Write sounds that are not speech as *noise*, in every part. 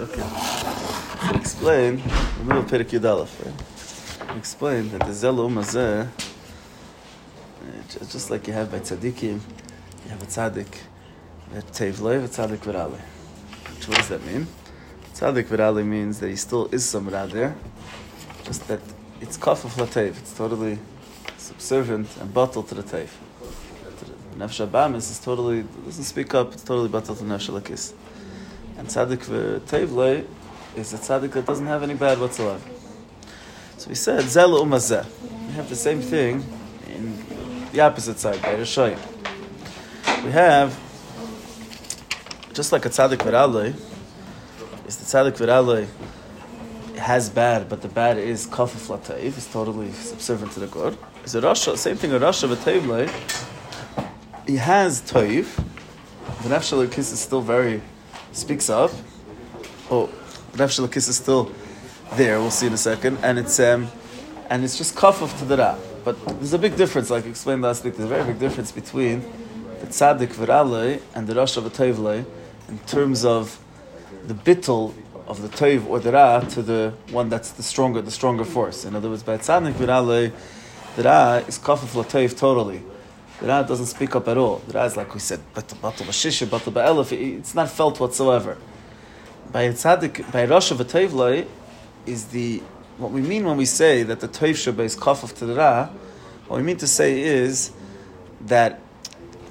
Okay. So explain, middle of Perek Yudalef, right? Explain that the Zelo Mazeh, just like you have by Tzaddikim, you have a Tzaddik, a Tevloi, a Tzaddik Virali. Which what does that mean? Tzaddik Virali means that he still is some there, just that it's kaf of Latev, it's totally subservient and bottled to the Tev. Nefesh Abamis is totally, doesn't speak up, it's totally bottled to Nefesh. And tzaddik v'tevle is a tzaddik that doesn't have any bad whatsoever. So we said zel umazeh. We have the same thing in the opposite side by Rishayim. We have just like a tzaddik v'ralei is the tzaddik v'ralei has bad, but the bad is kafif lateiv, is totally subservient to the good. Is a rasha, same thing a rasha v'tevle. He has toiv. The nefesh is still very speaks up. Oh, Rav Shalakis is still there. We'll see in a second, and it's um, and it's just kafaf to the ra. But there's a big difference, like I explained last week. There's a very big difference between the tzaddik v'ralei and the rosh of a tevlei in terms of the bittel of the tev or the ra to the one that's the stronger, the stronger force. In other words, by tzaddik v'ralei, the ra is kafaf latev totally. The Ra doesn't speak up at all. The Ra is like we said, but the batal b'shisha, batal ba'elef. It's not felt whatsoever. By tzaddik, by Rosh of a is the what we mean when we say that the Toiv Shabbat is kafaf to the Ra. What we mean to say is that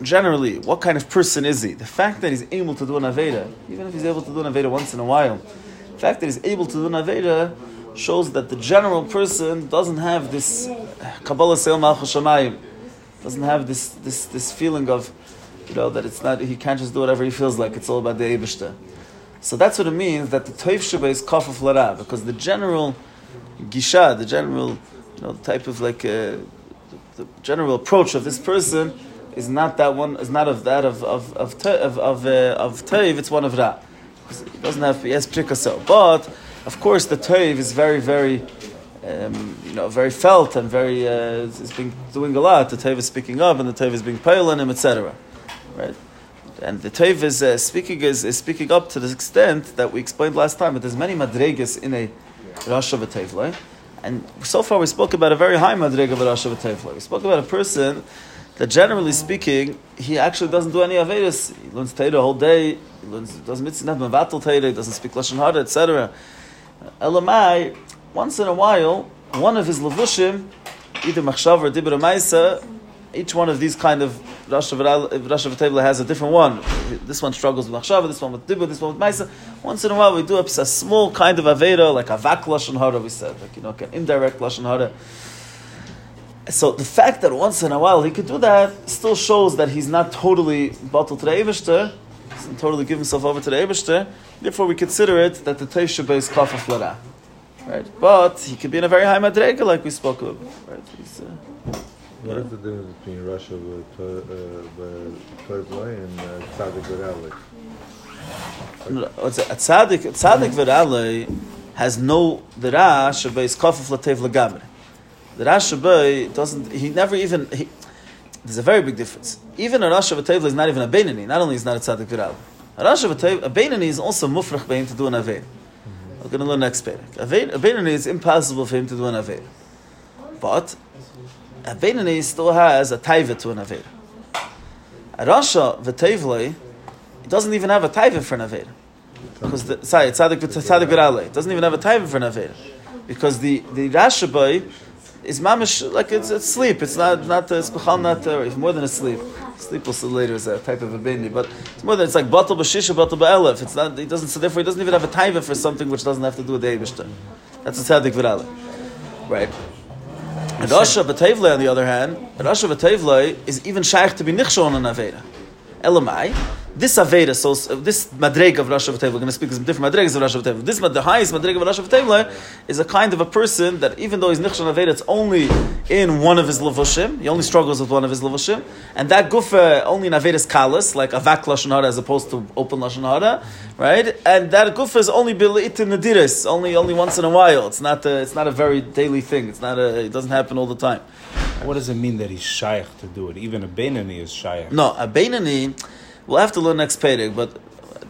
generally, what kind of person is he? The fact that he's able to do an Aveda, even if he's able to do an Aveda once in a while, the fact that he's able to do an Aveda shows that the general person doesn't have this eh, Kabbalah Seil Malchus doesn't have this, this, this feeling of, you know, that it's not, he can't just do whatever he feels like, it's all about the Eibishter. So that's what it means that the Toiv Sheba is Kaf of because the general Gisha, the general, you know, type of like, uh, the general approach of this person is not that one, is not of that of, of, of, of, of, uh, of Toiv, it's one of Ra. It doesn't have, yes, so. But, of course, the Toiv is very, very, um, you know, very felt and very uh, is being doing a lot. The Tev is speaking up, and the Tev is being pale on him, etc. Right, and the Tev is uh, speaking is, is speaking up to the extent that we explained last time. But there's many madregas in a Rosh of a Tevla, and so far we spoke about a very high madrega of a Rosh of a Tevla. We spoke about a person that, generally speaking, he actually doesn't do any avedis. He learns Torah the whole day. He learns doesn't mitzvah, not mevatel. He doesn't speak lashon hara, etc. Elamai once in a while, one of his levushim, either machshav or dibra maisa, each one of these kind of Rosh Hashanah has a different one. This one struggles with machshava, this one with dibra, this one with maisa. Once in a while, we do a, a small kind of aveda, like a vak lashon hara. We said, like you know, an indirect lashon hara. So the fact that once in a while he could do that still shows that he's not totally bottled to the Eivishtah, and totally give himself over to the Eivishtah. Therefore, we consider it that the Teisha is kafa flara. Right? But he could be in a very high madrega, like we spoke of. Right? He's, uh, what yeah. is the difference between Russia with Toivlai and uh, Tzadik Virali? A tzaddik, tzaddik virale has no the ra shabay is kafuf latev lagamre. The ra shabay doesn't. He never even. He, there's a very big difference. Even a rasha v'tev is not even a beinani. Not only is not a tzaddik virale. A rasha v'tev, a beinani is also mufrach bein to do an avein. We're going to learn next Perek. A Benini is impossible for him to do an Aveda. But a Benini still has a Taiva to an Aveda. A Rasha, V'Tevlei, it doesn't even have a Taiva for an the, sorry, Tzadik Tzadik It doesn't even have a Taiva for an Aveda. Because the, the Rasha is mamish like it's, it's sleep. It's not not it's not uh, more than a sleep. Sleep will see later is a type of a bindi, but it's more than it's like batal b'shisha, batal b'elef. It's not. He doesn't. So therefore, he doesn't even have a taiva for something which doesn't have to do with the Eibushter. That's a tzaddik v'rale, right? And Rasha b'tevle, on the other hand, Rasha b'tevle is even shaykh to be nichshon on aveda. Elamai, this Aveda, so this Madreg of Rosh Hashanah, we're going to speak some different Madregas of Rosh Hashanah. This the highest Madreg of Rosh Hashanah is a kind of a person that even though he's Nichshon Aveda, it's only in one of his Levushim. He only struggles with one of his Levushim. And that Gufa only in Aveda's Kalas, like Avak Lashon Hara as opposed to open Lashon Hara, right? And that Gufa is only Bilit in Nadiris, only only once in a while. It's not a, it's not a very daily thing. It's not a, it doesn't happen all the time. What does it mean that he's shaykh to do it? Even a Beinani is shaykh. No, a Beinani We'll have to learn next Perek, but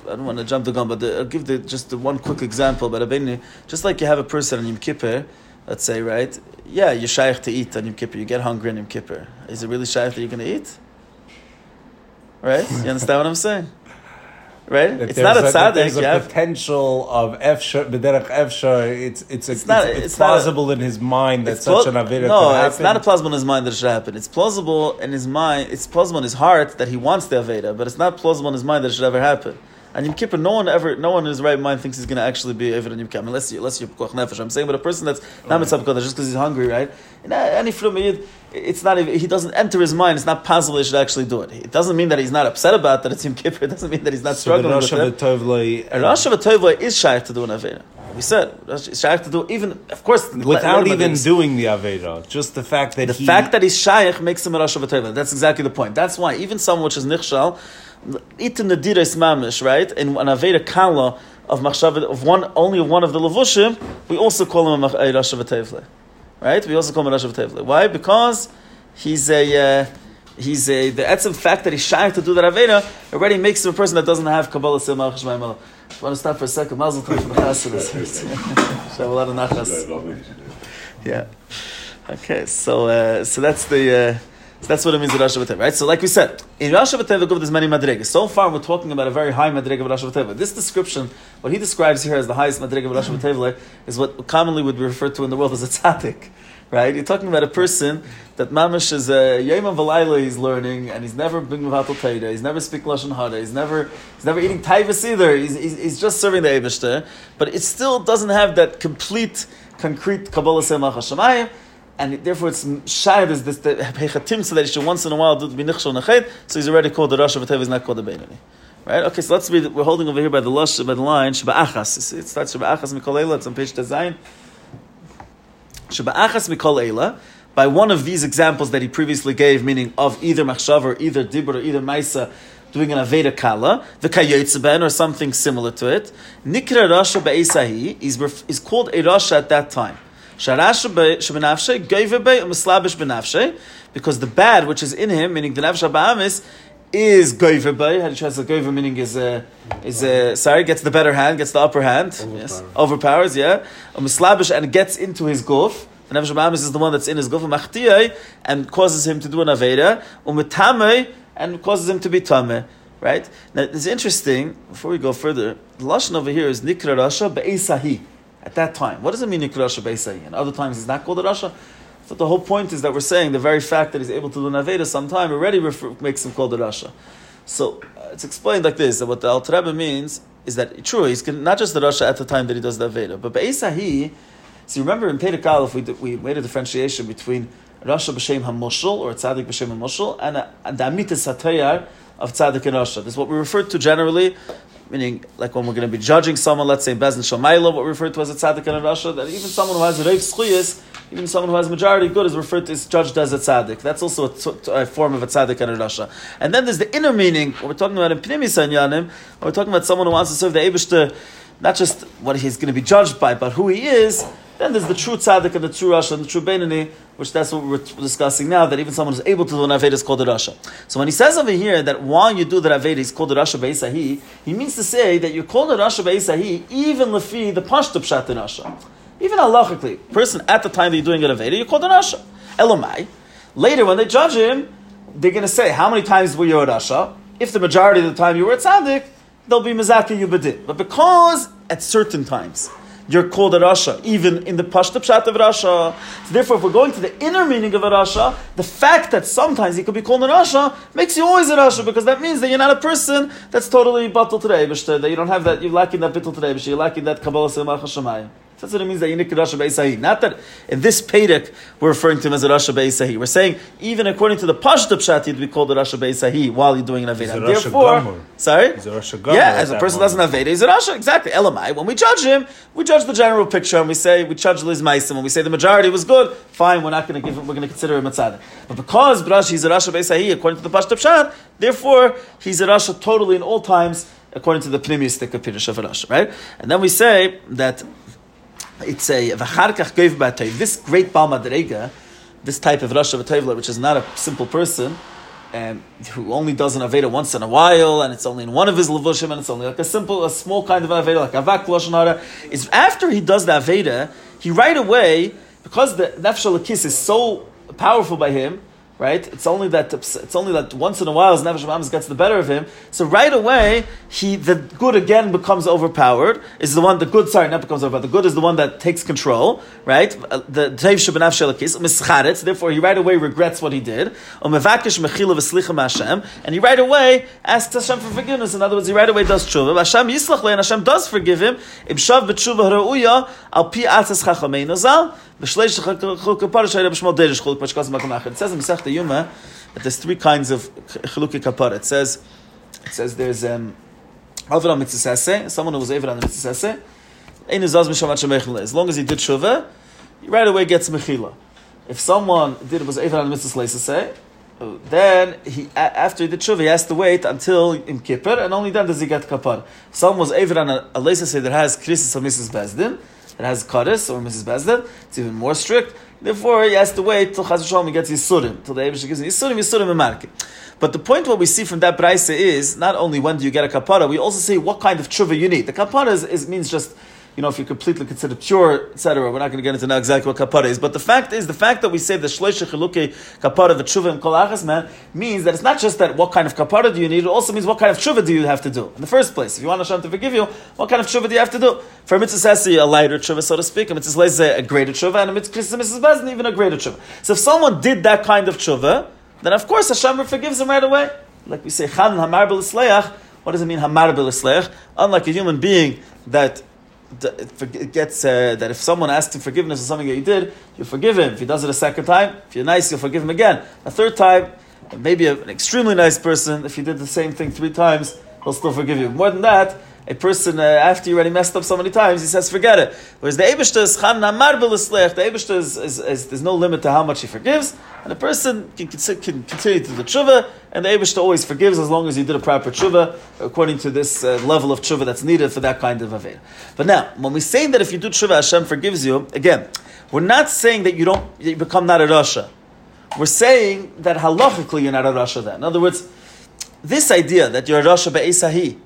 I don't want to jump the gun, but the, I'll give the, just the one quick example. But Rabbeinu, just like you have a person on Yom Kippur, let's say, right? Yeah, you're to eat on Yom Kippur. You get hungry on Yom Kippur. Is it really shaykh that you're going to eat? Right? You understand what I'm saying? Right? That It's not a that There's a potential of efshar, b'derech efshar. It's it's a, it's, not- it's, it's not a- plausible in his mind that such plau- an avera no, could happen. it's not a plausible in his mind that it should happen. It's plausible in his mind. It's plausible in his heart that he wants the aveda, but it's not plausible in his mind that it should ever happen. And Yom Kippur, no one ever, no one in his right mind thinks he's going to actually be aveda in Yom Kippur, unless you, unless you're pekuach nefesh. I'm saying, but a person that's not mitzvah kodesh just because he's hungry, right? And uh, any from Yid, it's not. even- He doesn't enter his mind. It's not possible he should actually do it. It doesn't mean that he's not upset about that it's Yom Kippur. *laughs* It doesn't mean that he's not so struggling with it. A Rosh Hashanah is shaykh to do an aveda. We said Rosh- shaykh to do even, of course, without even aveda. doing the avera, just the fact that The he, fact that he's shaykh makes him a Rosh Hashanah. That's exactly the point. That's why even someone which is nichshal, itin nadiris mamish, right? In an aveda kala of machshav of one only one of the levushim, we also call him a, Rosh Right? We also call him a Hashanah. Why? Because he's a. Uh, He's a the etzim fact that he's shy to do that aveda already makes him a person that doesn't have kabbalah simach shmaimal. I want to stop for a second. Mazel tov for the chassidus. *laughs* Have a lot of nachas. Yeah. Okay, so uh, so that's the uh, so that's what it means in Rosh Hashanah, right? So like we said, in Rosh Hashanah, there's many madrigas. So far, we're talking about a very high madriga of Rosh Hashanah. This description, what he describes here as the highest madriga of Rosh Hashanah, is what commonly would be referred to in the world as a tzaddik. Right? You're talking about a person that mamish is a yom v'layla he's learning, and he's never been mevatel teira, he's never speaking lashon hara, he's never he's never eating taivas either. He's, he's, he's just serving the Eibushter, but it still doesn't have that complete, concrete kabbalah semach hashemayim and therefore it's shayad is this the hechatim so that he should once in a while do the binichshol nechet. So he's already called the Rosh Hashanah, he's not called the Beinani. Right? Okay, so let's read. We're holding over here by the lush by the line Shaba'achas. It starts Shaba'achas Mikol Eila. It's on page Tezayin. Shaba'achas Mikol Eila. By one of these examples that he previously gave, meaning of either machshav or either dibur or either maisa, doing an aveda kala, the kayotzeben or something similar to it. Nikra rasha be'esahi is is called a rasha at that time. Sharasha shebenafshe geiver be umislabish benafshe, because the bad which is in him, meaning the nafsha ba'amis, is geiver be. How do you translate geiver? Meaning is uh, is uh, sorry gets the better hand, gets the upper hand, yes, overpowers, yeah. Umislabish and gets into his guf. The nefesh ba'amis is the one that's in his guf machtiyai and causes him to do an aveda umitame and causes him to be tame. Right now, it's interesting. Before we go further, the lashon over here is nikra rasha be'esahi. At that time, what does it mean nikra rasha be'esahi? And other times, it's not called a rasha. So the whole point is that we're saying the very fact that he's able to do an aveda sometime already refer, makes him called a rasha. So uh, it's explained like this: that what the Alter Rebbe means is that true, he's not just the rasha at the time that he does the aveda, but be'esahi. see, remember in Perek Kalif, we, we made a differentiation between Rasha b'shem hamushal or Tzaddik b'shem hamushal and, and the Amitas Satayar of Tzaddik and Rasha. This is what we refer to generally, meaning like when we're going to be judging someone, let's say in Bezin Shamayla, what we refer to as a Tzaddik and a Rasha, that even someone who has Reiv Schuyas, even someone who has majority good is referred to is judged as a tzaddik. That's also a, a form of a tzaddik and a rasha. And then there's the inner meaning. We're talking about in Pnimi Sanyanim, we're talking about someone who wants to serve the Eibushter, not just what he's going to be judged by, but who he is. Then there's the true tzaddik and the true rasha and the true Beinani, which that's what we're discussing now, that even someone who's able to do an Aveda is called a rasha. So when he says over here that while you do the Aveda he's called a rasha Beisahi, he means to say that you're called a rasha Beisahi even lefi the pashtup shat rasha. Even halachically, person at the time that you're doing an Aveda, you're called a rasha. Elamai. Later, when they judge him, they're going to say, how many times were you a rasha? If the majority of the time you were a tzaddik, they'll be mizaki you bedin. But because at certain times, you're called a Rasha, even in the Pashta Pshat of Rasha. So therefore, if we're going to the inner meaning of a Rasha, the fact that sometimes he could be called a Rasha makes you always a Rasha, because that means that you're not a person that's totally battle today, that you don't have that, you're lacking that bittul today, you're lacking that Kabbalah Semach Hashemayim. That's what it means that Yinik Rasha Beisahi. Not that in this Pedic we're referring to him as a Rasha Beisahi. We're saying even according to the Pashta Pshat, he'd be called a Rasha Beisahi while you're doing an He's Aveda. a And Rasha Therefore, Gomer. sorry? He's a Rasha Yeah, as a person doesn't have Aveda, he's a Rasha. Exactly. Elamai. When we judge him, we judge the general picture and we say, we judge Liz Meisim. When we say the majority was good, fine, we're not going to give him, we're going to consider him a tzaddik. But because Brash, he's a Rasha Beisahi, according to the Pashta Pshat, therefore, he's a Rasha totally in all times, according to the Pneumistic of Pirush of Rasha, right? And then we say that it's a v'charkach goiv b'atayv. This great Baal Madrega, this type of Rasha B'Tayvla, which is not a simple person, um, who only does an Aveda once in a while, and it's only in one of his Levushim, and it's only like a simple, a small kind of an Aveda, like Avak Lashon is after he does the Aveda, he right away, because the Nefesh is so powerful by him, right? It's only that it's only that once in a while his nefesh Hamas gets the better of him. So right away, he the good again becomes overpowered. Is the one the good? Sorry, not becomes overpowered. The good is the one that takes control, right? Uh, The teiv shabanav shelakis mischaretz. Therefore, he right away regrets what he did. Umevakish mechila v'slicha Hashem, and he right away asks Hashem for forgiveness. In other words, he right away does tshuva. Hashem yislach and Hashem does forgive him. Imshav b'tshuva ra'uya al pi atzes chachameinu zal. It says in Masechta Yuma that there's three kinds of chiluki kapara. It says, it says there's um, Avram mitzvah someone who was the mitzvah As long as he did shuvah, he right away gets mechila. If someone did was the mitzvah then he after he did shuvah, he has to wait until in Kippur, and only then does he get kapar. Someone was Avram on a leisa that has krisis of Mrs. Bezdin, that has Kadis or Mrs. Bezdin, it's even more strict. Therefore, he has to wait till Chaz Shalom he gets Yisurim, till the Abish gives him Yisurim, Yisurim, and Marke. But the point what we see from that Braisa is not only when do you get a kapara, we also see what kind of tshuva you need. The kapara is, is means just you know, if you're completely consider pure, etc. We're not going to get into now exactly what kapara is, but the fact is, the fact that we say the shleisha chiluke kapara v'tshuva and kol man means that it's not just that what kind of kapara do you need, it also means what kind of tshuva do you have to do in the first place. If you want Hashem to forgive you, what kind of tshuva do you have to do? For a mitzvah a lighter tshuva, so to speak, a mitzvah a greater tshuva, and a mitzvah. Bezin, even a greater tshuva. So if someone did that kind of tshuva, then of course Hashem forgives him right away. Like we say, chan hamar what does it mean hamar Unlike a human being that it gets uh, that if someone asks him forgiveness for something that he did, you forgive him. If he does it a second time, if you're nice, you'll forgive him again. A third time, maybe an extremely nice person, if he did the same thing three times, he'll still forgive you. More than that, a person, uh, after you already messed up so many times, he says, forget it. Whereas the Ebishter is Chan Namar The Ebishter is, is, is, there's no limit to how much he forgives, and a person can, can continue to the tshuva, and the Ebishter always forgives as long as you did a proper tshuva, according to this uh, level of tshuva that's needed for that kind of aved. But now, when we say that if you do tshuva, Hashem forgives you, again, we're not saying that you don't you become not a Rasha. We're saying that halachically you're not a Rasha then. In other words, this idea that you're a Rasha be'esahi,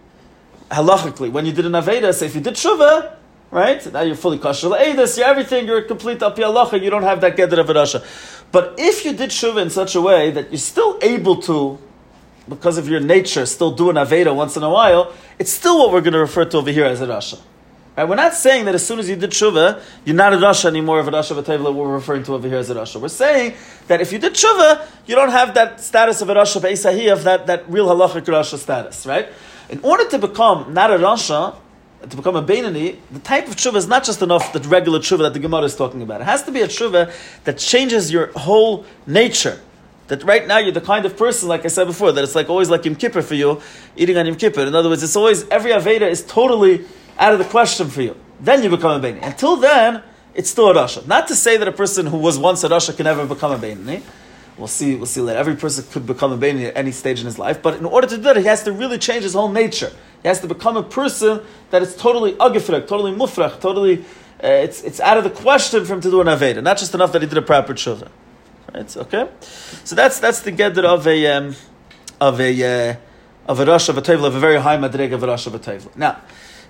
halachically, when you did an Aveda, say if you did Shuvah, right? Now you're fully kosher. La'edus, you're everything, you're complete api halacha, you don't have that gedder of Rasha. But if you did Shuvah in such a way that you're still able to, because of your nature, still do an Aveda once in a while, it's still what we're going to refer to over here as a Rasha. Right? We're not saying that as soon as you did tshuva, you're not a rasha anymore of a rasha v'tevla. We're referring to over here as a rasha. We're saying that if you did tshuva, you don't have that status of a rasha of that, that real halachic rasha status, right? In order to become not a Rasha, to become a Beinani, the type of tshuva is not just enough the regular tshuva that the Gemara is talking about. It has to be a tshuva that changes your whole nature. That right now you're the kind of person, like I said before, that it's like always like Yom Kippur for you, eating on Yom Kippur. In other words, it's always, every Aveda is totally out of the question for you. Then you become a Beinani. Until then, it's still a Rasha. Not to say that a person who was once a Rasha can never become a Beinani. We'll see. We'll see later. Every person could become a baby at any stage in his life, but in order to do that, he has to really change his whole nature. He has to become a person that is totally agifrek, totally mufrach, totally. Uh, it's it's out of the question for him to do an aveda. Not just enough that he did a proper tshuva. Right? Okay. So that's that's the gather of a um, of a uh, of a rush of a tevla, of a very high madreg of a rush of a tevla. Now,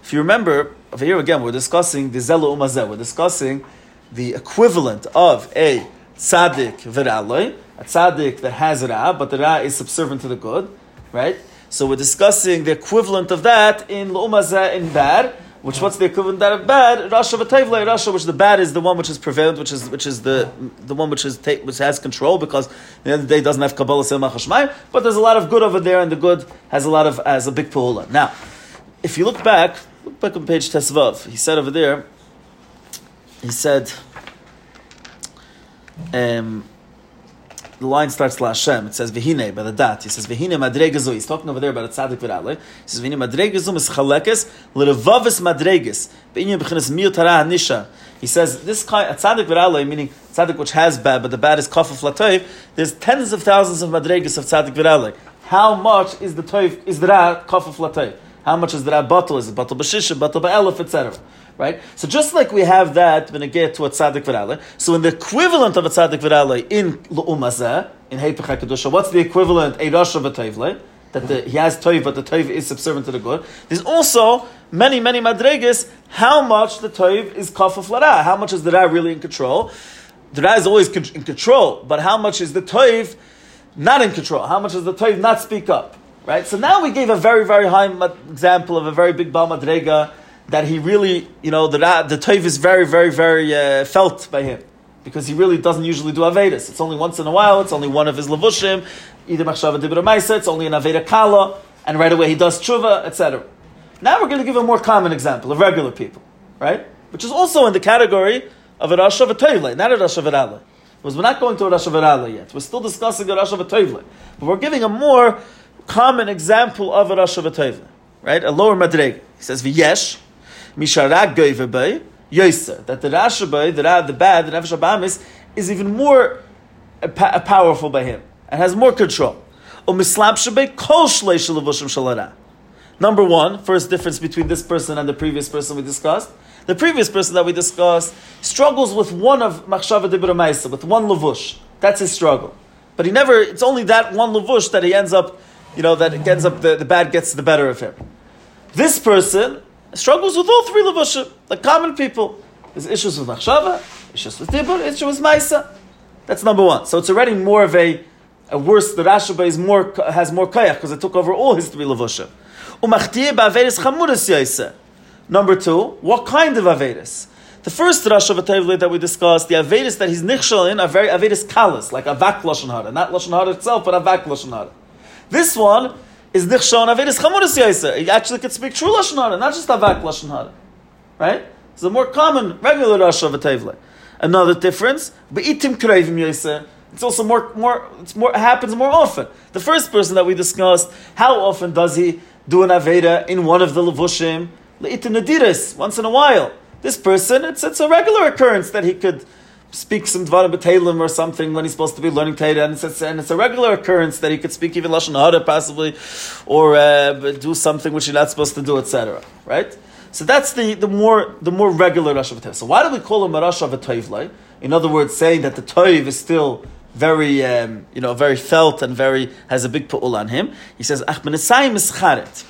if you remember, over here again, we're discussing the zelu umazeh. We're discussing the equivalent of a tzaddik v'raloi a tzaddik that has ra, but the ra is subservient to the good, right? So we're discussing the equivalent of that in l'umaza in bad, which what's the equivalent that of bad? Rasha v'tayvle, Rasha, which the bad is the one which is prevalent, which is which is the the one which is which has control because the end of the day doesn't have kabbalah sel but there's a lot of good over there, and the good has a lot of as a big pu'ula. Now, if you look back, look back on page Tesvav, he said over there, he said. Um, the line starts la Hashem. It says v'hine by the dat. He says v'hine madregazu. He's talking over there about a tzaddik v'rale. He says madregazu is chalekes l'revavis madregas b'inyan b'chinas miyut hara hanisha. He says this kind a tzaddik v'rale, meaning tzaddik which has bad, but the bad is kafaf latayv. There's tens of thousands of madregas of tzaddik v'rale. How much is the toiv is the ra kafaf latayv? How much is the Rab Batal? Is it Batal B'Shisha, Batal B'Elef, etc. Right? So just like we have that when it get to a Tzaddik V'Rale, so in the equivalent of a Tzaddik V'Rale in L'Umazeh, in Heipach HaKadosh, what's the equivalent? A Rosh of a Toivle, that the, he has Toiv, but the Toiv is subservient to the good. There's also many, many Madregas, how much the Toiv is Kafaf Lara, how much is the Ra really in control? The Ra is always in control, but how much is the Toiv not in control? How much does the Toiv not speak up? Right? So now we gave a very, very high example of a very big Baal Madrega that he really, you know, the, the Toiv is very, very, very uh, felt by him. Because he really doesn't usually do Avedis. It's only once in a while, it's only one of his Levushim, either Machshava Dibra Maisa, it's only an Aveda Kala, and right away he does Tshuva, etc. Now we're going to give a more common example of regular people, right? Which is also in the category of a Rosh of not a Rosh of. Because we're not going to a Rosh of yet. We're still discussing a Rosh of. But we're giving a more common example of a Rosh of right? A lower Madreg. He says, V'yesh, Misharag Goivebei, Yoiser. That the Rashabay, the Ra, the bad, the Nefesh Abamis, is even more powerful by him and has more control. Number one, first difference between this person and the previous person we discussed. The previous person that we discussed struggles with one of Machshava Dibra with one lavush. That's his struggle. But he never, it's only that one lavush that he ends up, you know, that it ends up, the, the bad gets the better of him. This person struggles with all three lavushim, the common people. There's issues with Machshava, issues with Dibur, issues with Maisa. That's number one. So it's already more of a, a worse, the Rashba is more, has more kayach because it took over all his three yaisa. Number two, what kind of Avedis? The first Rosh of that we discussed, the Avedis that he's nichshal in are very Avedis kalas, like Avak Lashon Hara. Not Lashon Hara itself, but Avak Lashon Hara. This one is nichshal in Avedis chamuras yaisa. Er. He actually could speak true Lashon Hara, not just Avak Lashon Hara. Right? It's a more common, regular Rosh of Another difference, Be'itim Krevim yaisa. Er. It's also more, more, it's more, happens more often. The first person that we discussed, how often does he do an Aveda in one of the Levushim? Le'itim Nadiris, once in a while. This person, it's, it's a regular occurrence that he could speak some Dvarim B'Talim or something when he's supposed to be learning Torah, and it's, and it's a regular occurrence that he could speak even Lashon Hara possibly, or uh, do something which he's not supposed to do, etc. Right? So that's the, the more the more regular Rosh Hashanah. So why do we call him a Rosh Hashanah? In other words, saying that the Toiv is still very, um, you know, very felt and very has a big pu'ul on him. He says, Ach Menasayim is charet.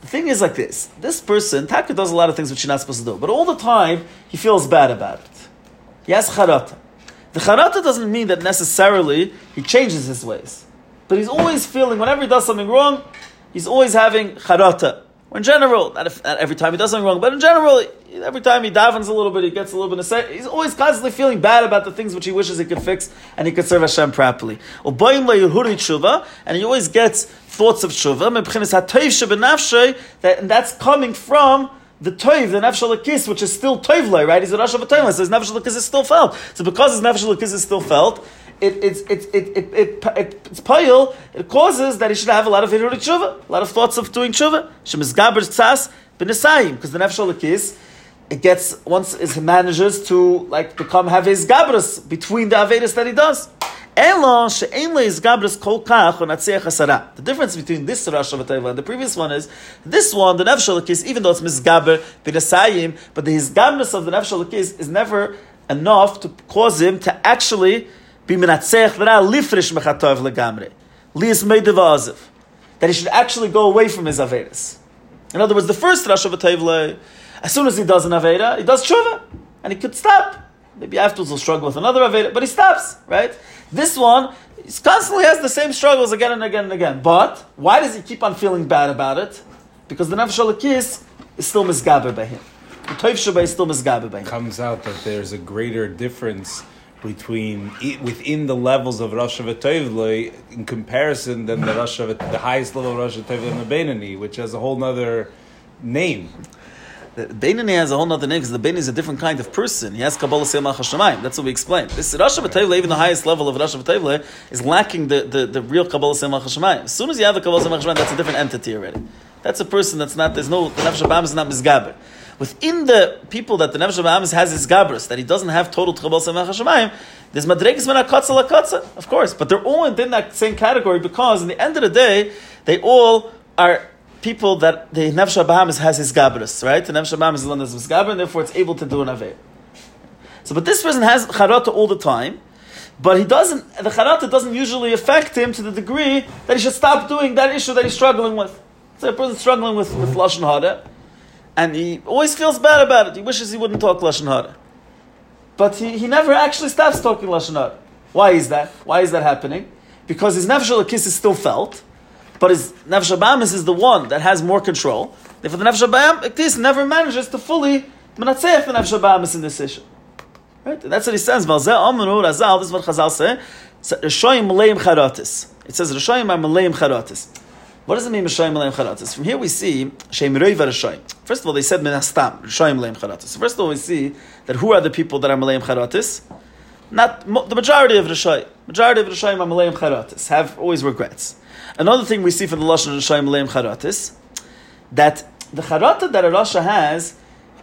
The thing is like this: this person, Taka does a lot of things which you're not supposed to do, but all the time he feels bad about it. He has charata. The charata doesn't mean that necessarily he changes his ways, but he's always feeling whenever he does something wrong, he's always having charata. Or in general, not, if, not every time he does something wrong, but in general, every time he davens a little bit, he gets a little bit of He's always constantly feeling bad about the things which he wishes he could fix and he could serve Hashem properly. And he always gets thoughts of tshuva, that, and that's coming from the toiv, the nefesh which is still toivlay, right? He's a rush of a toiv, so his nefesh is still felt. So because his nefesh is still felt, it, it's it, it, it, it, it, it's payil, it causes that he should have a lot of hiruri tshuva, a lot of thoughts of doing tshuva. Shemizgaber tzas b'nesayim, because the nefesh lakis, it gets once it manages to like become have his gabras between the avedis that he does. The difference between this Hashanah and the previous one is this one, the Nefesh even though it's misgaber b'nesayim, but the hisgabness of the Nefesh is never enough to cause him to actually be menatzech v'ra lifrish mechatov legamre. Lias meidev That he should actually go away from his Avedas. In other words, the first Hashanah as soon as he does an Aveda, he does tshuva, and he could stop. Maybe afterwards he'll struggle with another Aveda, but he stops, right? This one, he constantly has the same struggles again and again and again. But why does he keep on feeling bad about it? Because the Nefesh is still misgaber by him. The Toiv is still misgaber by him. comes out that there's a greater difference between within the levels of Rosh Hashanah in comparison than the Rosh the highest level of Rosh Hashanah and the Beinani, which has a whole other name. The Beinani has a whole other name because the Beinani is a different kind of person. He has Kabbalah Seimach Hashemayim. That's what we explained. This Rosh Hashanah, even the highest level of Rosh Hashanah, is lacking the, the, the real Kabbalah Seimach Hashemayim. As soon as you have the Kabbalah Seimach Hashemayim, that's a different entity already. That's a person that's not, there's no, the Nefesh is not Mizgaber. Within the people that the Nefesh Abam has his Gabras, that he doesn't have total Kabbalah Seimach Hashemayim, there's Madregis Min HaKatza LaKatza, of course. But they're all within that same category because in the end of the day, they all are people that the Nefesh Bahamas has his Gabrus, right? The Nefesh Bahamas is the one that's and therefore it's able to do an Aveh. So, but this person has Charata all the time, but he doesn't, the Charata doesn't usually affect him to the degree that he should stop doing that issue that he's struggling with. So a person struggling with, with Lashon Hara, and he always feels bad about it. He wishes he wouldn't talk Lashon Hara. But he, he never actually stops talking Lashon Hara. Why is that? Why is that happening? Because his Nefesh Kiss is still felt, but his Nefesh is the one that has more control. Therefore, the Nefesh Abamis never manages to fully menatzeach the Nefesh in this issue. Right? That's what he says. Valzeh Amru Razal. This is what Chazal say. Rishoyim Maleim Charatis. It says Rishoyim are Maleim Charatis. What does it mean Rishoyim Maleim Charatis? From here we see Shem Reiva Rishoyim. First of all, they said Minastam Rishoyim Maleim Charatis. First of all, we see that who are the people that are Maleim Charatis? Not the majority of Rishoyim. Majority of Rishoyim are Maleim Charatis. Have always regrets. Another thing we see from the Lashon Rishoyim Maleim Charatis that the Charata that a Rasha has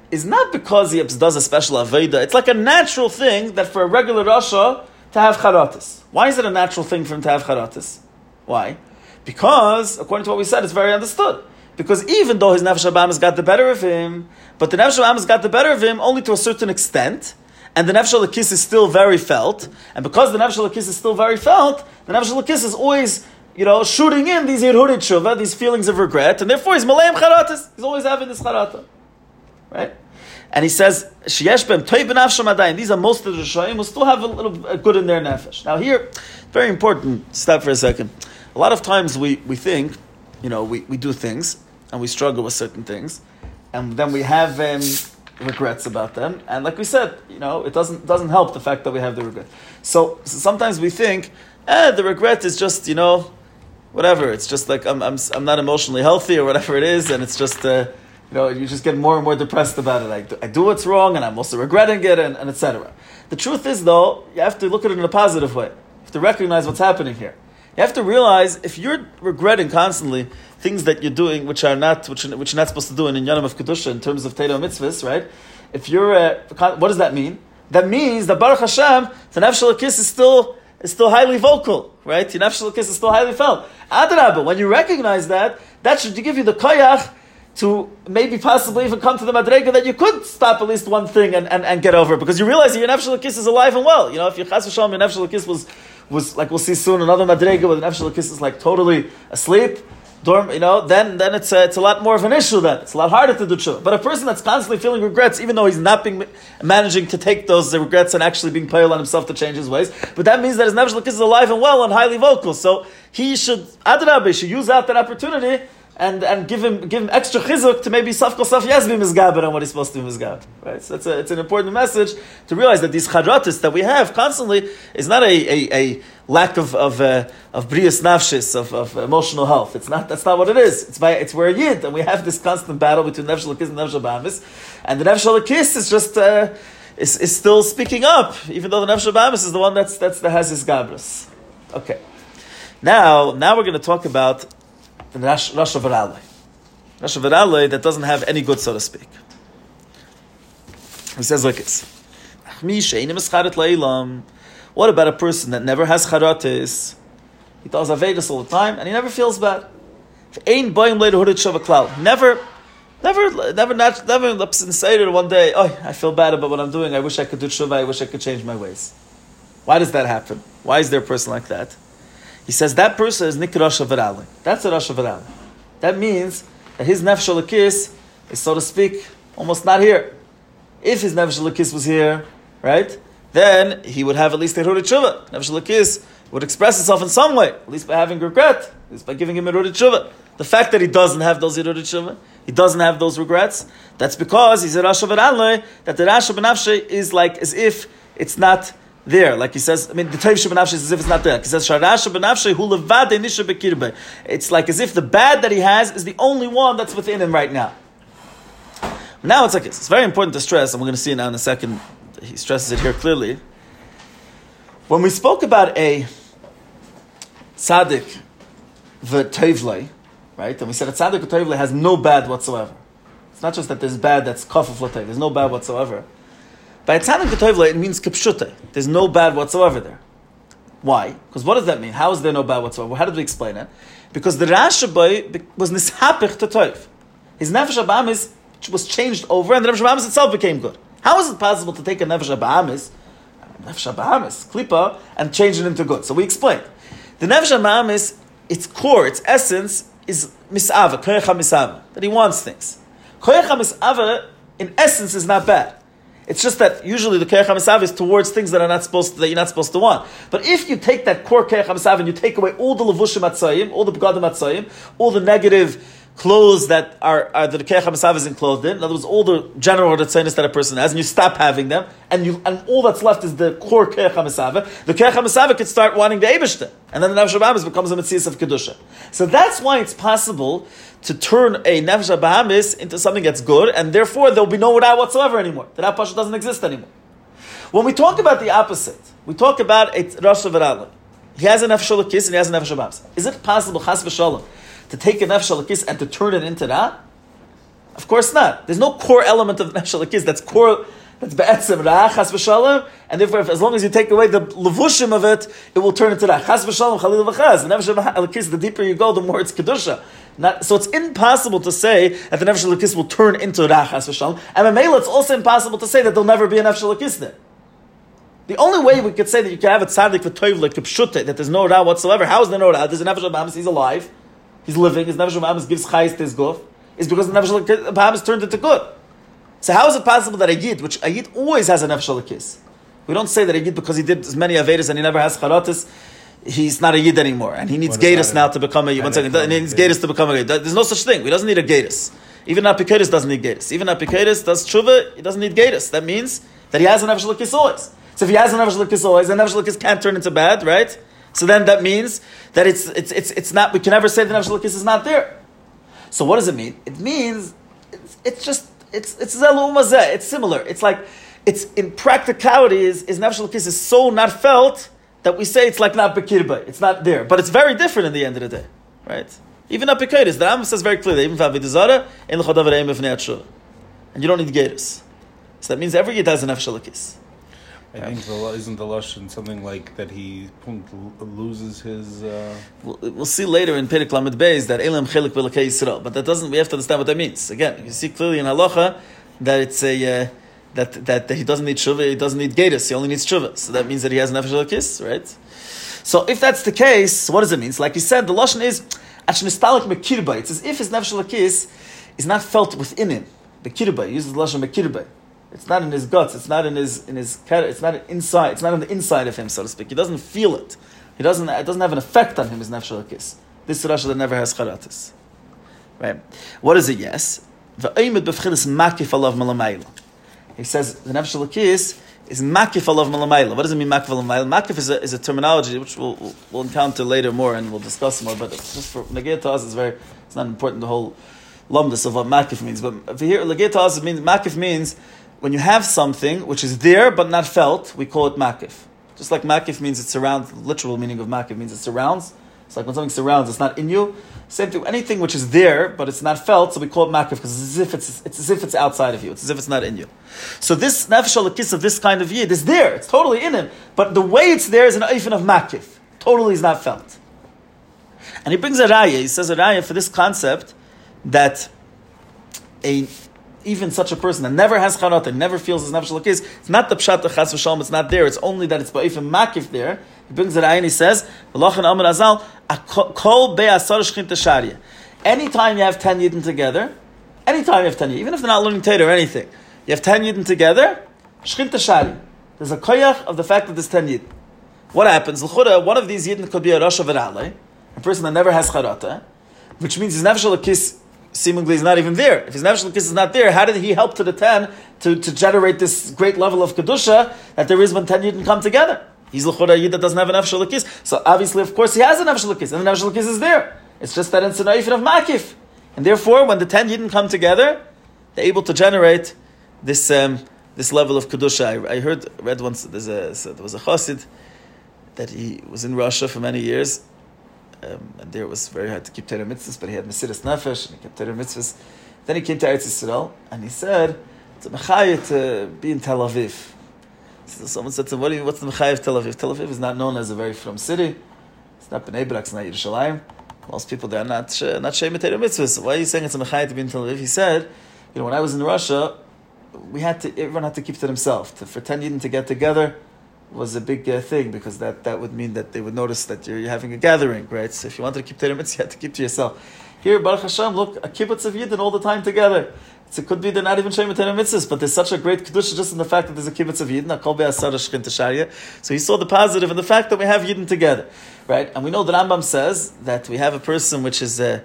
is not because he does a special Aveda. It's like a natural thing that for a regular Rasha to have Charatis. Why is it a natural thing for him to have Charatis? Why? Because, according to what we said, it's very understood. Because even though his Nefesh has got the better of him, but the Nefesh has got the better of him only to a certain extent, and the Nefesh is still very felt, and because the Nefesh is still very felt, the Nefesh is always, you know, shooting in these Yirhurit Shuvah, these feelings of regret, and therefore he's Malayim Charatis. He's always having this Charata. Right? And he says, Sheyesh bem toy benafsham These are most of the Rishayim who still have a little good in their nefesh. Now here, very important, stop for a second. A lot of times we, we think, you know, we, we do things, and we struggle with certain things, and then we have um, regrets about them. And like we said, you know, it doesn't, doesn't help the fact that we have the regret. So, so sometimes we think, eh, the regret is just, you know, whatever. It's just like I'm, I'm, I'm not emotionally healthy or whatever it is, and it's just... Uh, you know, you just get more and more depressed about it. I do, I do what's wrong, and I'm also regretting it, and, and etc. The truth is, though, you have to look at it in a positive way. You have to recognize what's happening here. You have to realize if you're regretting constantly things that you're doing which are not which, which you're not supposed to do in Yanam of Kedusha in terms of Teda mitzvahs, right? If you're, uh, what does that mean? That means that Baruch Hashem, the Nefesh is still is still highly vocal, right? The Nefesh kiss is still highly felt. Adrabah, when you recognize that, that should give you the koyach to maybe possibly even come to the madrega that you could stop at least one thing and, and, and get over it because you realize your nefesh kiss is alive and well. You know, if your chas v'shalom, your nefesh kiss was was like we'll see soon another madrega where the nefesh kiss is like totally asleep, dorm. You know, then then it's a, it's a lot more of an issue. Then it's a lot harder to do tshuva. But a person that's constantly feeling regrets, even though he's not being managing to take those regrets and actually being payal on himself to change his ways, but that means that his nefesh is alive and well and highly vocal. So he should adrabe should use out that opportunity and, and give him give him extra chizuk to maybe safkol saf yes be misgaber on what he's supposed to be misgaber. Right? So it's, a, it's an important message to realize that these chadratis that we have constantly is not a, a, a lack of of uh, of brias nafshis of, of emotional health. It's not that's not what it is. It's by it's where yid and we have this constant battle between nefesh and nefesh abamis, and the nefesh lakis is just. Uh, is, is still speaking up, even though the Nefesh Abamis is the one that's, that's that has his gabras. Okay. Now, now we're going to talk about than Rosh Virale. Rosh that doesn't have any good, so to speak. He says like this. What about a person that never has charatis? He does Avedis all the time and he never feels bad. Never, never, never, never lips and say one day, oh, I feel bad about what I'm doing. I wish I could do tshuva. I wish I could change my ways. Why does that happen? Why is there a person like that? He says that person is Nik Rosh Virali. That's a Rasha Virali. That means that his Nefesh Lakis is, so to speak, almost not here. If his Nefesh Lakis was here, right, then he would have at least a Hirut Tshuva. Nefesh Lakis would express itself in some way, at least by having regret, at least by giving him a Hirut Tshuva. The fact that he doesn't have those Hirut Tshuva, he doesn't have those regrets, that's because he's a Rasha Virali, that the Rosh Benafshe is like as if it's not there. Like he says, I mean, the Taiv Shabbanafshe is as if it's not there. He says, Sharash Shabbanafshe hu levade nisha bekirbe. It's like as if the bad that he has is the only one that's within him right now. Now it's like this. It's very important to stress, and we're going to see it now in a second. He stresses it here clearly. When we spoke about a tzaddik v'tevle, right, and we said a tzaddik v'tevle has no bad whatsoever. It's not just that there's bad that's kafuf There's no bad whatsoever. By Tzadik Ketovla, it means Kipshute. There's no bad whatsoever there. Why? Because what does that mean? How is there no bad whatsoever? How did we explain it? Because the Rasha boy was nishapich to toiv. His nefesh abamis was changed over, and the nefesh abamis itself became good. How is it possible to take a nefesh abamis, nefesh abamis, klipa, and change it into good? So we explained. The nefesh abamis, its core, its essence, is misava, koyecha misava, that he wants things. Koyecha misava, in essence, is not bad. It's just that usually the Keach HaMesav is towards things that are not supposed to, that you're not supposed to want. But if you take that core Keach HaMesav and you take away all the Levushim Atzayim, all the Begadim Atzayim, all the negative clothes that are, are the Keach HaMesav is enclosed in, in other words, all the general Ratzayinis that a person has, and you stop having them, and you and all that's left is the core Keach HaMesav, the Keach HaMesav could start wanting the Ebishter. And then the Nefesh Bahamis becomes a Metzias of Kedusha. So that's why it's possible to turn a Nefesh Bahamis into something that's good, and therefore there'll be no Wada whatsoever anymore. The Pasha doesn't exist anymore. When we talk about the opposite, we talk about a Rosh. He has a Nefesh and he has a Nefesh. Is it possible, Chas v'shalom, to take a Nefesh Elokis and to turn it into that? Of course not. There's no core element of Nefesh Elokis that's core that's be'etzim ra chas v'shalom, and therefore, if, as long as you take away the levushim of it, it will turn into ra chas v'shalom chalil v'chaz. The nefesh elokis, the deeper you go, the more it's kedusha. Not, so it's impossible to say that the nefesh elokis will turn into ra chas v'shalom, and Mamela, it's also impossible to say that there'll never be a nefesh elokis there. The only way we could say that you can have a tzaddik for toiv like kipshute, that there's no ra whatsoever. How is there no ra? There's a nefesh he's alive, he's living. His nefesh Bahamas gives chayis to his guf. Is because the nefesh Bahamas turned into good. So how is it possible that a yid, which a yid always has a nefesh kiss? We don't say that a yid because he did as many avedas and he never has charatis, he's not a yid anymore, and he needs gatus now to become a yid. One second, he needs gatus to become a yid. There's no such thing. He doesn't need a gatus. Even Apikotis doesn't need gatus. Even Apikotis does tshuva, he doesn't need gatus. That means that he has a nefesh kiss always. So if he has a nefesh kiss always, and nefesh kiss can't turn into bad, right? So then that means that it's it's it's, it's not. We can never say the nefesh is not there. So what does it mean? It means it's, it's just it's it's zelumazeh. It's similar. It's like it's in practicality is is nefesh is so not felt that we say it's like not bekirba. It's not there, but it's very different in the end of the day, right? Even not apikotis, the Rambam says very clearly, even v'avidazara in l'chodav reim and you don't need gators. So that means every yid has a nefesh I think the, isn't the lashon something like that he loses his. Uh... We'll, we'll, see later in Perek Lamed Beis that Elam Chelik B'Lekei Yisrael, but that doesn't. We have to understand what that means. Again, you see clearly in halacha that it's a. Uh, that, that, that he doesn't need tshuva, he doesn't need gatus, he only needs tshuva. So that means that he has nefesh kiss, right? So if that's the case, what does it mean? Like you said, the lashon is achmistalik mekirba. It's as if his nefesh kiss is not felt within him. Bekirba, he uses the lashon mekirba. It's not in his guts. It's not in his in his it's not inside. It's not on the inside of him, so to speak. He doesn't feel it. He doesn't. It doesn't have an effect on him. His nefesh kiss. This Rasha that never has charatis. Right. What is it? Yes. He says the nefesh kiss is makif alav malamayla. What does it mean makif alav malamayla? Makif is a, is a terminology which we'll, we'll, we'll, encounter later more and we'll discuss more. But just for negate to us, it's very it's not important the whole lumdus of what makif means. But for here, negate to us, it means makif means when you have something which is there but not felt, we call it makif. Just like makif means it surrounds, literal meaning of makif means it surrounds. It's like when something surrounds, it's not in you. Same thing, anything which is there but it's not felt, so we call it makif because it's as if it's, it's as if it's outside of you. It's as if it's not in you. So this nefesh kiss of this kind of yid is there. It's totally in him, but the way it's there is an eifin of makif. Totally is not felt. And he brings a raya. He says a raya for this concept that a even such a person that never has charata, never feels his nefesh lakis, it's not the pshat chas v'shalom, it's not there. It's only that it's ba'ifim makif there. He brings it ayin, he says, v'lochan amar azal, kol be'asar shchim tasharya. Anytime you have ten yidden together, anytime you have ten yidden, even if they're not learning Torah or anything, you have ten yidden together, shchim tasharya. There's a koyach of the fact that there's ten yidden. What happens? L'chura, one of these yidden could be a rosh of a person that never has charata, which means his nefesh seemingly is not even there. If his nefesh is not there, how did he help to the ten to, to generate this great level of kedusha that there is when ten yidden come together? He's l'chora yid that doesn't have an nefesh. So obviously, of course, he has a nefesh and the nefesh is there. It's just that it's an of makif, and therefore, when the ten yidden come together, they're able to generate this um, this level of kedusha. I, I, heard read once there's a there was a chassid that he was in Russia for many years um, and there it was very hard to keep Torah mitzvahs, but he had Mesiris Nefesh, and he kept Torah mitzvahs. Then he came to Eretz Yisrael, and he said, it's a mechayah to be in Tel Aviv. So someone said to him, what you, what's the Mechayev of Tel Aviv? Tel Aviv is not known as a very from city. It's not Bnei Brak, it's not Yerushalayim. Most people there are not, sh- not Shem Torah mitzvahs. Why are you saying it's a Mechayev to be in Tel Aviv? He said, you know, when I was in Russia, we had to, everyone had to keep to themselves. To, 10 Yidden to get together was a big uh, thing because that, that would mean that they would notice that you're, you're having a gathering, right? So if you wanted to keep mitzvahs, you had to keep to yourself. Here, Baruch Hashem, look, a kibbutz of Yidden all the time together. So it could be they're not even Shem Torah mitzvahs, but there's such a great kedusha just in the fact that there's a kibbutz of Yidden, Akol Be'asar Shechin Tesharya. So he saw the positive in the fact that we have Yidden together, right? And we know that Rambam says that we have a person which is uh,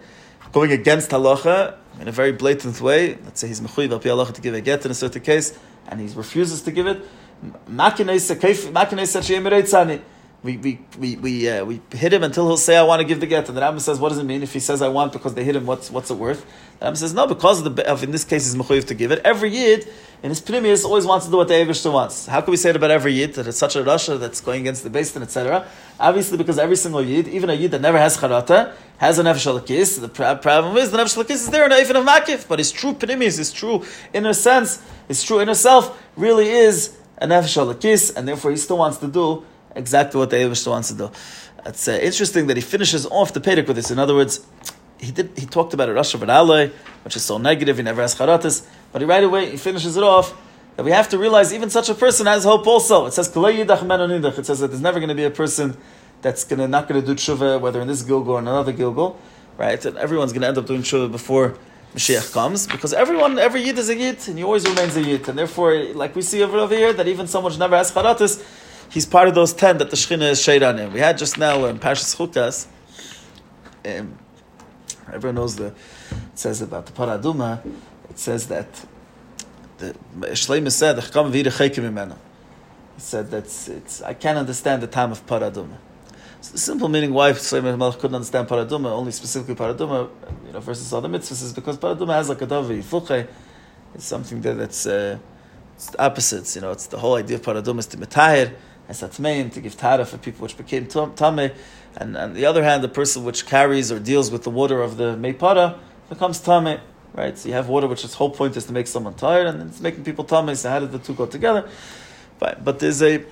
going against halacha in a very blatant way. Let's say he's mechuyev al halacha to give a get in a certain case, and he refuses to give it. We, we, we, we, uh, we hit him until he'll say, I want to give the get. And the Rambam says, what does it mean? If he says, I want because they hit him, what's, what's it worth? The Rambam says, no, because of, the, of in this case, he's mechuyev to give it. Every yid in his pnimius always wants to do what the Avishta wants. How can we say it about every yid, that it's such a Rasha that's going against the Basin, etc.? Obviously, because every single yid, even a yid that never has charata, has an nefesh. The problem is the nefesh is there in even of makif, but his true pnimis, his true inner sense, his true inner self, really is a nefesh Elokis, and therefore he still wants to do exactly what the Eivish wants to do. It's uh, interesting that he finishes off the Perek with this. In other words, he did he talked about a Rasha V'Alei, which is so negative, he never has charatas, but he right away he finishes it off that we have to realize even such a person has hope also. It says it says that there's never going to be a person that's gonna not going to do tshuva, whether in this Gilgul or another Gilgul, right? And everyone's going to end up doing tshuva before Mashiach comes, because everyone, every Yid is a Yid, and he always remains a Yid. And therefore, like we see over, here, that even someone who never has charatas, he's part of those ten that the Shechina is shade on him. We had just now in Parshas Chukas, um, everyone knows the, it says about the Paraduma, it says that the Shleimus said. He said that's it's. I can't understand the time of paraduma. The simple meaning why Shleimus Melech couldn't understand paraduma, only specifically paraduma, you know, versus other mitzvahs, is because paraduma has like a davi yifuche. It's something that, that's uh, it's opposites. You know, it's the whole idea of paraduma is to metahir as atmein to give tara for people which became tame, and on the other hand, the person which carries or deals with the water of the meipara becomes tame right? So you have water, which its whole point is to make someone tired, and it's making people tummy. So how did the two go together? But, but there's a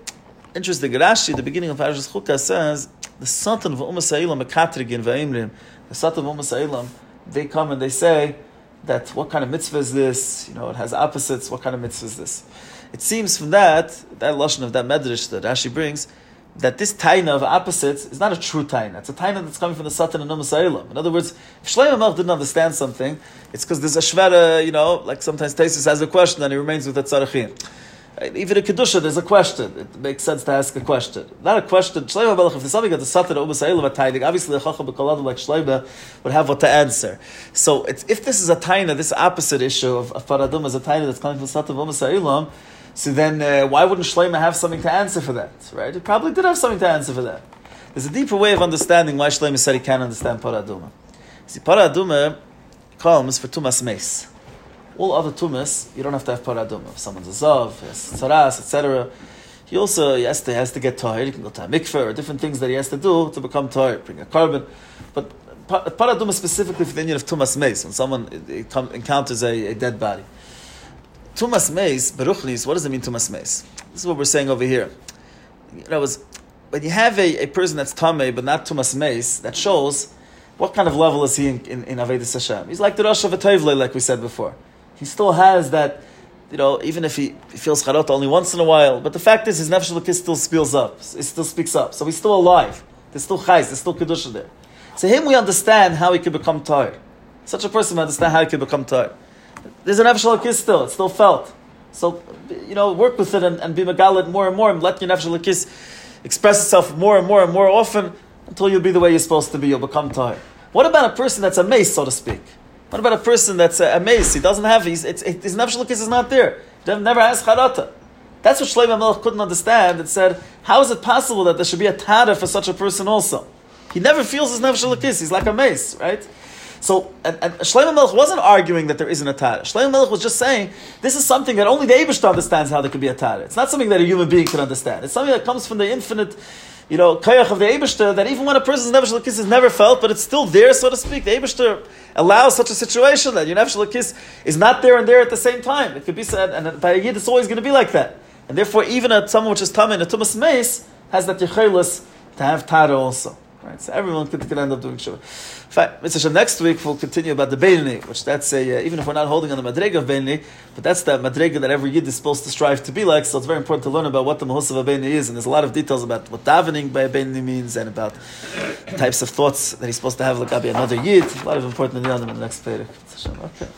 interesting Rashi. The beginning of Parashas Chukah says the Satan of Umas Sa'ilam Mekatrigin Va'imrim. The Satan of Umas Sa'ilam, they come and they say that what kind of mitzvah is this? You know, it has opposites. What kind of mitzvah is this? It seems from that that lashon of that medrash that Rashi brings that this taina of opposites is not a true taina. It's a taina that's coming from the Satan and Umas In other words, if Shlomo didn't understand something, it's because there's a shvera, you know, like sometimes Tesis has a question and he remains with the tzarachin. Even a Kedusha, there's a question. It makes sense to ask a question. Not a question. Shlomo Melech, if there's something that the Satan Umas a obviously the Chacham B'Koladim like Shlomo would have what to answer. So if this is a taina, this opposite issue of, of Paradum is a taina that's coming from Satan and Umas so then, uh, why wouldn't Shlomo have something to answer for that? Right? He probably did have something to answer for that. There's a deeper way of understanding why Shlomo said he can't understand Paraduma. See, Paraduma comes for Tumas Meis. All other Tumas, you don't have to have Paraduma. If someone's a Zav, has Tzaras, etc., he also he has, to, he has to get tired. He can go to a mikveh or different things that he has to do to become tired, bring a carbon. But Paraduma specifically for the union of Tumas Meis, when someone encounters a, a dead body. Tumas Meis, Beruchnis, what does it mean Tumas Meis? This is what we're saying over here. You know, was, when you have a, a person that's Tameh, but not Tumas Meis, that shows what kind of level is he in, in, in Avodas Hashem. He's like the Rosh of a like we said before. He still has that, you know, even if he, he feels charot only once in a while, but the fact is his nefesh Lakis still spills up, it still speaks up. So he's still alive. There's still chayz, there's still kedusha there. So him we understand how he could become tired. Such a person understand how he could become tired there's an nefesh kiss still. It's still felt. So, you know, work with it and, and be megalit more and more and let your nefesh kiss express itself more and more and more often until you'll be the way you're supposed to be. You'll become tired. What about a person that's a meis, so to speak? What about a person that's uh, a, a meis? He doesn't have, he's, it's, it, his nefesh is not there. He never has charata. That's what Shlomo Melech couldn't understand. It said, how is it possible that there should be a tada for such a person also? He never feels his nefesh. He's like a meis, right? So, and, and Shlomo Melech wasn't arguing that there isn't a Tara. Shlomo Melech was just saying, this is something that only the Abishta understands how there could be a Tara. It's not something that a human being can understand. It's something that comes from the infinite, you know, kayach of the Abishta, that even when a person's Nefesh Lakis is never felt, but it's still there, so to speak. The Abishta allows such a situation that your Nefesh Lakis is not there and there at the same time. It could be said, and by a Yid, it's always going to be like that. And therefore, even a someone which is tamei in a tumas meis has that yichelis to have tara also. Right, so everyone could, could end up doing shiva. Fine. Mr. Shem, next week we'll continue about the Beinani, which that's a, uh, even if we're not holding on the Madrega of Beinani, but that's the Madrega that every Yid is supposed to strive to be like, so it's very important to learn about what the Mahus of a Beinani is, and there's a lot of details about what davening by a Beinani means, and about the types of thoughts that he's supposed to have like Abi another Yid, a lot of important in the next Perek. Okay.